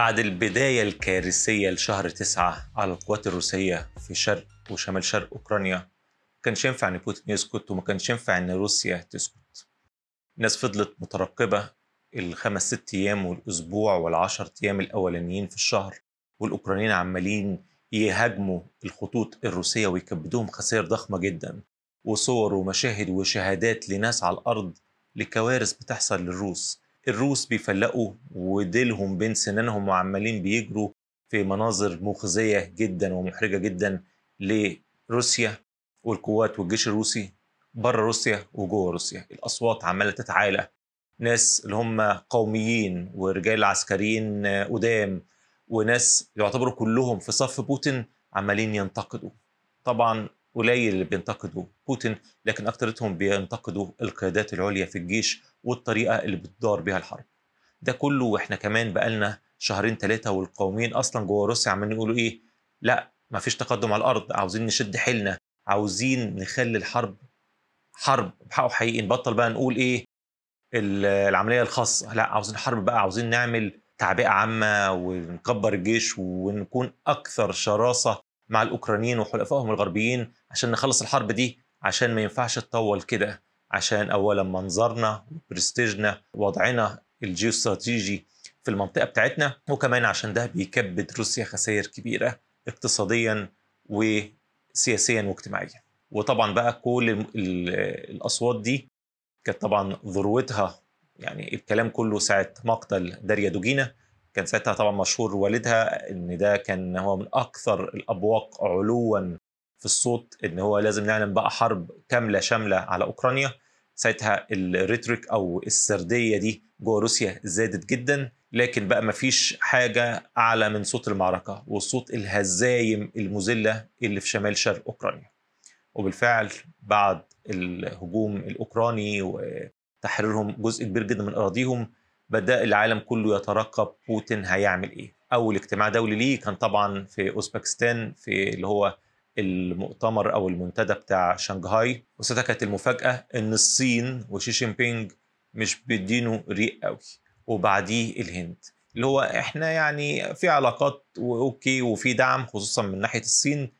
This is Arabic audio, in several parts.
بعد البداية الكارثية لشهر تسعة على القوات الروسية في شرق وشمال شرق أوكرانيا كانش ينفع إن بوتين يسكت وما كانش ينفع إن روسيا تسكت. الناس فضلت مترقبة الخمس ست أيام والأسبوع والعشر أيام الأولانيين في الشهر والأوكرانيين عمالين يهاجموا الخطوط الروسية ويكبدوهم خسائر ضخمة جدا وصور ومشاهد وشهادات لناس على الأرض لكوارث بتحصل للروس. الروس بيفلقوا وديلهم بين سنانهم وعمالين بيجروا في مناظر مخزية جدا ومحرجة جدا لروسيا والقوات والجيش الروسي بره روسيا وجوه روسيا. الأصوات عمالة تتعالى. ناس اللي هم قوميين ورجال عسكريين قدام وناس يعتبروا كلهم في صف بوتين عمالين ينتقدوا. طبعا قليل اللي بينتقدوا بوتين لكن اكثرتهم بينتقدوا القيادات العليا في الجيش والطريقة اللي بتدار بيها الحرب. ده كله وإحنا كمان بقالنا شهرين ثلاثة والقوميين أصلا جوه روسيا عمالين يقولوا إيه لا ما فيش تقدم على الأرض عاوزين نشد حيلنا عاوزين نخلي الحرب حرب بحقه حقيقي نبطل بقى نقول إيه العملية الخاصة لا عاوزين حرب بقى عاوزين نعمل تعبئة عامة ونكبر الجيش ونكون أكثر شراسة مع الأوكرانيين وحلفائهم الغربيين عشان نخلص الحرب دي عشان ما ينفعش تطول كده عشان اولا منظرنا وبرستيجنا وضعنا الجيوستراتيجي في المنطقة بتاعتنا وكمان عشان ده بيكبد روسيا خسائر كبيرة اقتصاديا وسياسيا واجتماعيا. وطبعا بقى كل الأصوات دي كانت طبعا ذروتها يعني الكلام كله ساعة مقتل داريا دوجينا كان ساعتها طبعا مشهور والدها إن ده كان هو من أكثر الأبواق علوا في الصوت إن هو لازم نعلن بقى حرب كاملة شاملة على أوكرانيا. ساعتها الريتريك أو السردية دي جوه روسيا زادت جدا لكن بقى ما فيش حاجة أعلى من صوت المعركة والصوت الهزايم المذلة اللي في شمال شرق أوكرانيا. وبالفعل بعد الهجوم الأوكراني وتحريرهم جزء كبير جدا من أراضيهم بدأ العالم كله يترقب بوتين هيعمل إيه. أول اجتماع دولي ليه كان طبعا في أوزبكستان في اللي هو المؤتمر أو المنتدى بتاع شنغهاي. وساعتها كانت المفاجأة إن الصين وشي جين بينج مش بيدينه ريق قوي. وبعديه الهند. اللي هو إحنا يعني في علاقات و okay وفي دعم خصوصا من ناحية الصين.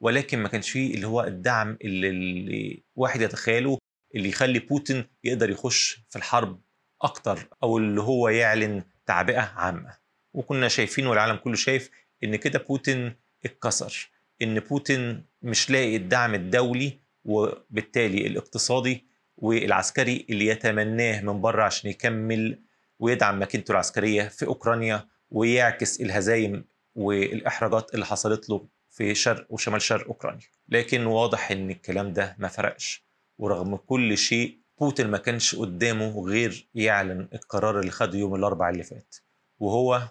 ولكن ما كانش فيه اللي هو الدعم اللي, اللي واحد يتخيله اللي يخلي بوتين يقدر يخش في الحرب أكتر أو اللي هو يعلن تعبئة عامة. وكنا شايفين والعالم كله شايف إن كده بوتين اتكسر. إن بوتين مش لاقي الدعم الدولي وبالتالي الاقتصادي والعسكري اللي يتمناه من بره عشان يكمل ويدعم مكانته العسكرية في أوكرانيا ويعكس الهزايم والإحراجات اللي حصلت له في شرق وشمال شرق أوكرانيا. لكن واضح إن الكلام ده ما فرقش. ورغم كل شيء بوتين ما كانش قدامه غير يعلن القرار اللي خده يوم الأربعاء اللي فات وهو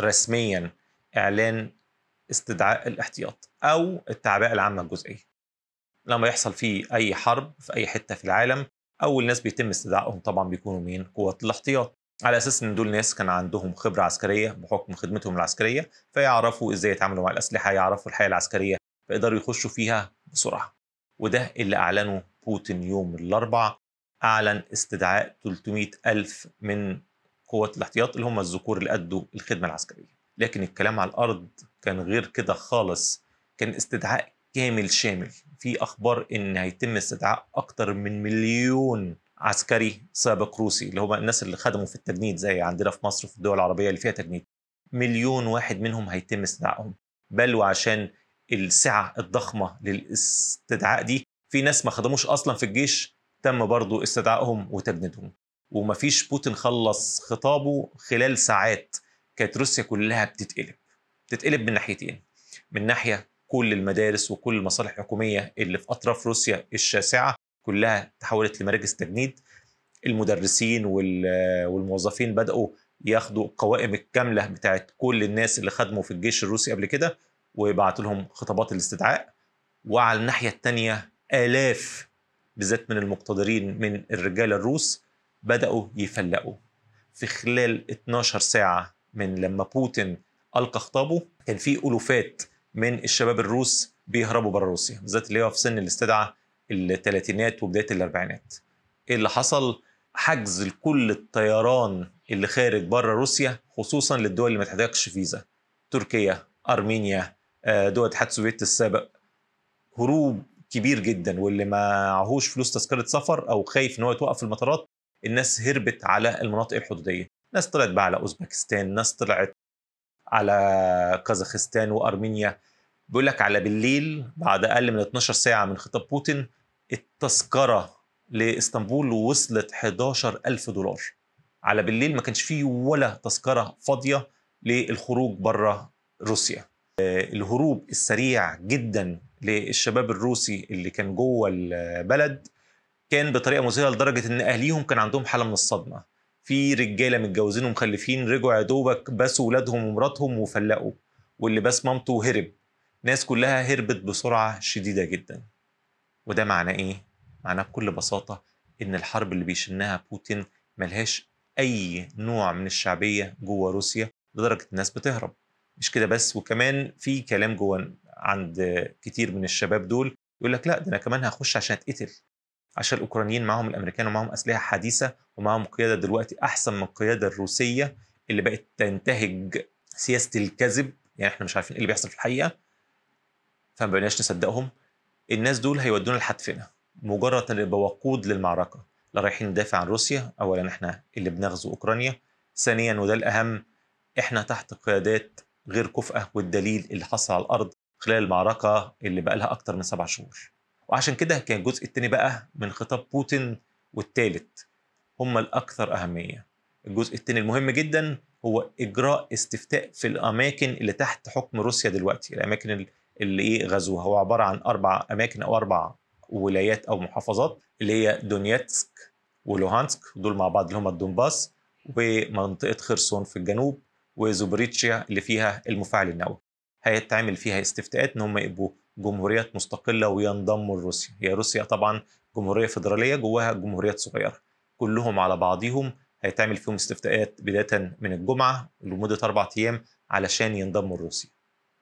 رسميا إعلان استدعاء الاحتياط أو التعبئة العامة الجزئية. لما يحصل فيه أي حرب في أي حتة في العالم أول ناس بيتم استدعائهم طبعا بيكونوا مين؟ قوات الاحتياط. على أساس إن دول ناس كان عندهم خبرة عسكرية بحكم خدمتهم العسكرية فيعرفوا إزاي يتعاملوا مع الأسلحة يعرفوا الحياة العسكرية فيقدروا يخشوا فيها بسرعة. وده اللي أعلنه بوتين يوم الأربعاء أعلن استدعاء 300 ألف من قوات الاحتياط اللي هم الذكور اللي أدوا الخدمة العسكرية. لكن الكلام على الأرض كان غير كده خالص. كان استدعاء كامل شامل. في أخبار إن هيتم استدعاء أكتر من مليون عسكري سابق روسي اللي هم الناس اللي خدموا في التجنيد زي عندنا في مصر في الدول العربية اللي فيها تجنيد. مليون واحد منهم هيتم استدعائهم. بل وعشان السعة الضخمة للاستدعاء دي في ناس ما خدموش أصلا في الجيش تم برضو استدعائهم وتجنيدهم ومفيش بوتين خلص خطابه خلال ساعات. كانت روسيا كلها بتتقلب. بتتقلب من ناحيتين. من ناحية كل المدارس وكل المصالح الحكومية اللي في أطراف روسيا الشاسعة كلها تحولت لمراكز تجنيد المدرسين والموظفين بدأوا ياخدوا القوائم الكاملة بتاعت كل الناس اللي خدموا في الجيش الروسي قبل كده ويبعتوا لهم خطابات الاستدعاء. وعلى الناحية الثانية آلاف بالذات من المقتدرين من الرجال الروس بدأوا يفلقوا. في خلال 12 ساعة من لما بوتين ألقى خطابه كان في ألوفات من الشباب الروس بيهربوا بره روسيا بالذات اللي هو في سن الاستدعاء الثلاثينات وبداية الأربعينات. إيه اللي حصل؟ حجز لكل الطيران اللي خارج بره روسيا خصوصا للدول اللي ما تحتاجش فيزا. تركيا أرمينيا آه، دول الاتحاد السوفيتي السابق. هروب كبير جدا واللي معهوش فلوس تذكرة سفر أو خايف إن هو يتوقف في المطارات الناس هربت على المناطق الحدودية. ناس طلعت بقى على أوزبكستان ناس طلعت على كازاخستان وأرمينيا. بيقول لك على بالليل بعد أقل من 12 ساعة من خطاب بوتين التذكرة لإسطنبول وصلت 11000 دولار. على بالليل ما كانش فيه ولا تذكرة فاضية للخروج بره روسيا. الهروب السريع جدا للشباب الروسي اللي كان جوه البلد كان بطريقة مذهله لدرجة إن أهليهم كان عندهم حالة من الصدمة. في رجالة متجوزين ومخلفين رجعوا يا دوبك بسوا ولادهم ومراتهم وفلقوا واللي بس مامته هرب. ناس كلها هربت بسرعة شديدة جدا. وده معناه إيه؟ معناه بكل بساطة إن الحرب اللي بيشنها بوتين ملهاش أي نوع من الشعبية جوه روسيا لدرجة الناس بتهرب. مش كده بس؟ وكمان في كلام جوه عند كتير من الشباب دول يقول لك لا ده أنا كمان هخش عشان أتقتل عشان الأوكرانيين معاهم الأمريكان ومعاهم أسلحة حديثة ومعاهم قيادة دلوقتي أحسن من القيادة الروسية اللي بقت تنتهج سياسة الكذب يعني إحنا مش عارفين إيه اللي بيحصل في الحقيقة فما بقيناش نصدقهم. الناس دول هيودونا لحتفنا مجرد نبقى وقود للمعركة لا رايحين ندافع عن روسيا اولا إحنا اللي بنغزو أوكرانيا ثانيا وده الأهم إحنا تحت قيادات غير كفءه والدليل اللي حصل على الأرض خلال المعركه اللي بقى لها أكتر من سبع شهور. وعشان كده كان الجزء الثاني بقى من خطاب بوتين والثالث هم الأكثر أهمية. الجزء الثاني المهم جدا هو إجراء استفتاء في الأماكن اللي تحت حكم روسيا دلوقتي. الأماكن اللي إيه غزوها هو عبارة عن أربع أماكن أو أربع ولايات أو محافظات اللي هي دونيتسك ولوهانسك. دول مع بعض اللي هم الدونباس ومنطقة خرسون في الجنوب وزابوريجيا اللي فيها المفاعل النووي. هيتعمل فيها استفتاءات إن هم يبقوا جمهوريات مستقلة وينضموا لروسيا. هي روسيا طبعا جمهورية فيدرالية جواها جمهوريات صغيرة. كلهم على بعضهم هيتعمل فيهم استفتاءات بداية من الجمعة لمدة أربع أيام علشان ينضموا لروسيا.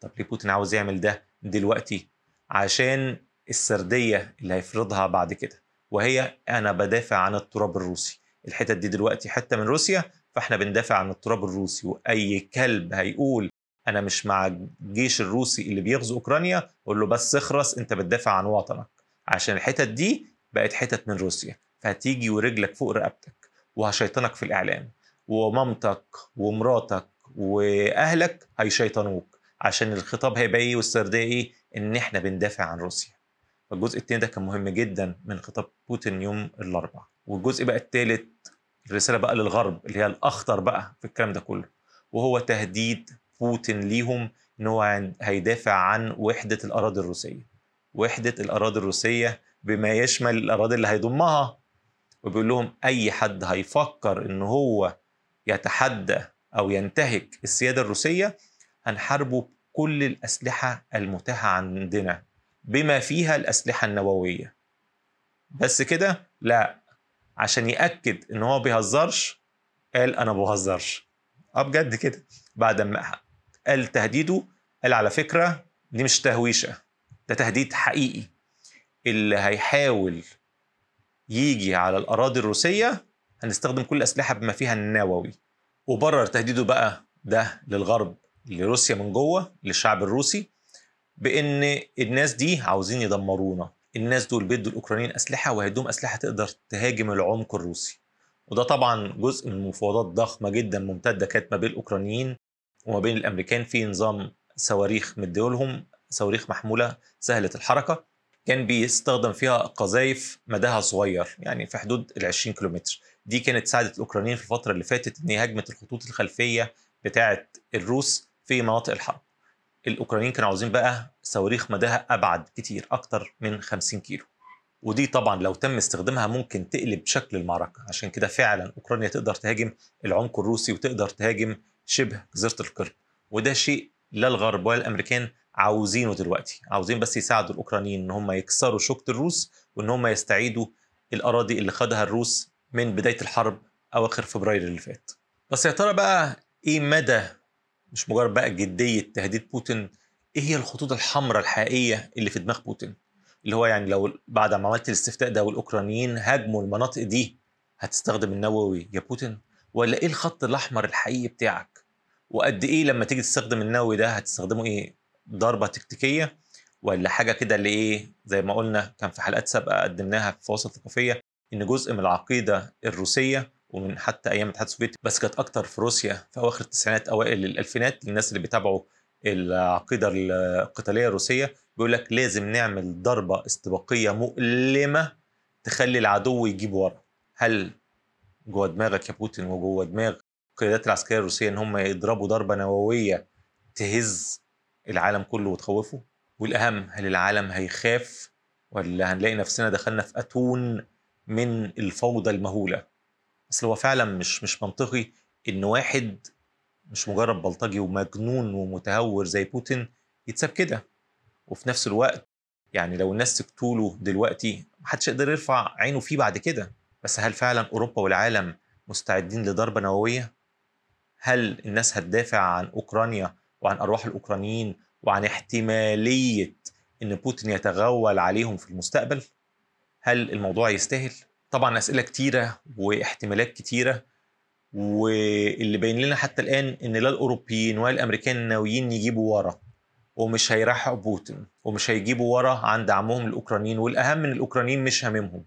طب ليه بوتين عاوز يعمل ده دلوقتي؟ عشان السردية اللي هيفرضها بعد كده. وهي أنا بدافع عن التراب الروسي. الحتت دي دلوقتي حتة من روسيا فإحنا بندافع عن التراب الروسي. وأي كلب هيقول أنا مش مع الجيش الروسي اللي بيغزو أوكرانيا قول له بس اخرس أنت بتدافع عن وطنك. عشان الحتت دي بقت حتت من روسيا. فهتيجي ورجلك فوق رقبتك وهشيطنك في الإعلام. ومامتك ومراتك وأهلك هيشيطنوك. عشان الخطاب هيبقى إيه والسردية إيه؟ إن إحنا بندافع عن روسيا. فالجزء التاني ده كان مهم جدا من خطاب بوتين يوم الأربعاء. والجزء بقى الثالث الرسالة بقى للغرب اللي هي الأخطر بقى في الكلام ده كله. وهو تهديد بوتين ليهم ان هو هيدافع عن وحدة الأراضي الروسية. وحدة الأراضي الروسية بما يشمل الأراضي اللي هيضمها وبيقول لهم أي حد هيفكر إن هو يتحدى أو ينتهك السيادة الروسية هنحاربه بكل الأسلحة المتاحة عندنا بما فيها الأسلحة النووية. بس كده؟ لا. عشان يأكد إن هو بيهزرش قال أنا بهزرش. آه بجد كده. بعد ما قال تهديده قال على فكرة دي مش تهويشة ده تهديد حقيقي. اللي هيحاول يجي على الأراضي الروسية هنستخدم كل الاسلحه بما فيها النووي. وبرر تهديده بقى ده للغرب لروسيا من جوه للشعب الروسي بإن الناس دي عاوزين يدمرونا. الناس دول بيدوا الأوكرانيين أسلحة وهيدوهم أسلحة تقدر تهاجم العمق الروسي. وده طبعا جزء من مفاوضات ضخمة جدا ممتدة كانت ما بين الأوكرانيين وما بين الأمريكان في نظام صواريخ مديولهم صواريخ محمولة سهلة الحركة كان بيستخدم فيها قذايف مداها صغير يعني في حدود ال 20 كيلومتر. دي كانت ساعدت الأوكرانيين في الفترة اللي فاتت إن هي هاجمت الخطوط الخلفية بتاعه الروس في مناطق الحرب. الأوكرانيين كانوا عاوزين بقى صواريخ مداها أبعد كتير أكتر من 50 كيلو. ودي طبعا لو تم استخدامها ممكن تقلب شكل المعركة. عشان كده فعلا أوكرانيا تقدر تهاجم العمق الروسي وتقدر تهاجم شبه جزيرة القرم وده شيء لا الغرب ولا الأمريكان عاوزينه دلوقتي. عاوزين بس يساعدوا الأوكرانيين إن هم يكسروا شوكة الروس وإن هم يستعيدوا الأراضي اللي خدها الروس من بداية الحرب أواخر فبراير اللي فات. بس يا ترى بقى إيه مدى مش مجرد بقى جدية تهديد بوتين إيه هي الخطوط الحمراء الحقيقية اللي في دماغ بوتين؟ اللي هو يعني لو بعد ما عملت الاستفتاء ده والأوكرانيين هاجموا المناطق دي هتستخدم النووي يا بوتين؟ ولا إيه الخط الأحمر الحقيقي بتاعك؟ وقد إيه لما تيجي تستخدم النووي ده هتستخدمه إيه؟ ضربة تكتيكية ولا حاجة كده اللي إيه زي ما قلنا كان في حلقات سابقة قدمناها في فواصل ثقافية إن جزء من العقيدة الروسية ومن حتى أيام الاتحاد السوفيتي بس كانت أكتر في روسيا في أواخر التسعينات أوائل الألفينات للناس اللي بيتابعوا العقيدة القتالية الروسية بيقول لك لازم نعمل ضربة استباقية مؤلمة تخلي العدو يجيب ورا. هل جوه دماغك يا بوتين وجوه دماغ القيادات العسكرية الروسية إن هم يضربوا ضربة نووية تهز العالم كله وتخوفه؟ والأهم هل العالم هيخاف؟ ولا هنلاقي نفسنا دخلنا في أتون من الفوضى المهولة؟ بس هو فعلا مش مش منطقي إن واحد مش مجرد بلطجي ومجنون ومتهور زي بوتين يتساب كده. وفي نفس الوقت يعني لو الناس سكتوا له دلوقتي محدش يقدر يرفع عينه فيه بعد كده. بس هل فعلا أوروبا والعالم مستعدين لضربة نووية؟ هل الناس هتدافع عن أوكرانيا وعن أرواح الأوكرانيين وعن احتمالية إن بوتين يتغول عليهم في المستقبل؟ هل الموضوع يستاهل؟ طبعا أسئلة كتيرة واحتمالات كتيرة واللي باين لنا حتى الآن إن لا الأوروبيين ولا الأمريكان ناويين يجيبوا ورا ومش هيرحقوا بوتين ومش هيجيبوا ورا عن دعمهم الاوكرانيين والأهم من الأوكرانيين مش هاممهم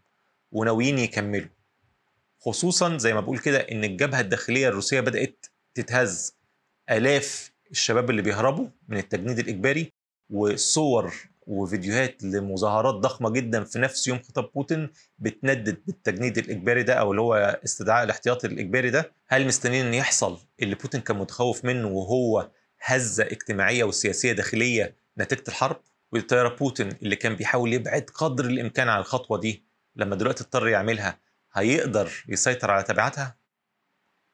وناويين يكملوا. خصوصا زي ما بقول كده إن الجبهة الداخلية الروسية بدأت تتهز آلاف الشباب اللي بيهربوا من التجنيد الإجباري وصور وفيديوهات لمظاهرات ضخمة جدا في نفس يوم خطاب بوتين بتندد بالتجنيد الإجباري ده أو اللي هو استدعاء الاحتياطي الإجباري ده. هل مستنيين إن يحصل اللي بوتين كان متخوف منه وهو هزة اجتماعية وسياسية داخلية نتيجة الحرب؟ وترى بوتين اللي كان بيحاول يبعد قدر الإمكان عن الخطوة دي لما دلوقتي اضطر يعملها هيقدر يسيطر على تبعاتها؟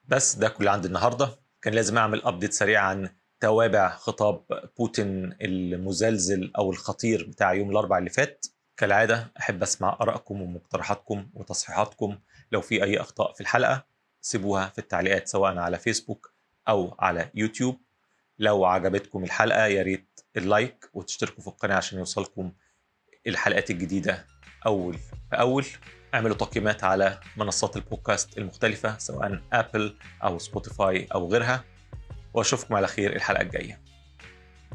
بس ده كل عندي النهارده. كان لازم أعمل update سريع عن توابع خطاب بوتين المزلزل أو الخطير بتاع يوم الاربعاء اللي فات. كالعادة أحب أسمع آرائكم ومقترحاتكم وتصحيحاتكم. لو في أي أخطاء في الحلقة سيبوها في التعليقات سواء على فيسبوك أو على يوتيوب. لو عجبتكم الحلقة يا ريت ال like وتشتركوا في القناة عشان يوصلكم الحلقات الجديدة أول باول أعملوا تقييمات على منصات البودكاست المختلفة سواء Apple أو Spotify أو غيرها. وأشوفكم على خير الحلقة الجاية.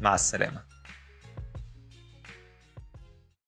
مع السلامة.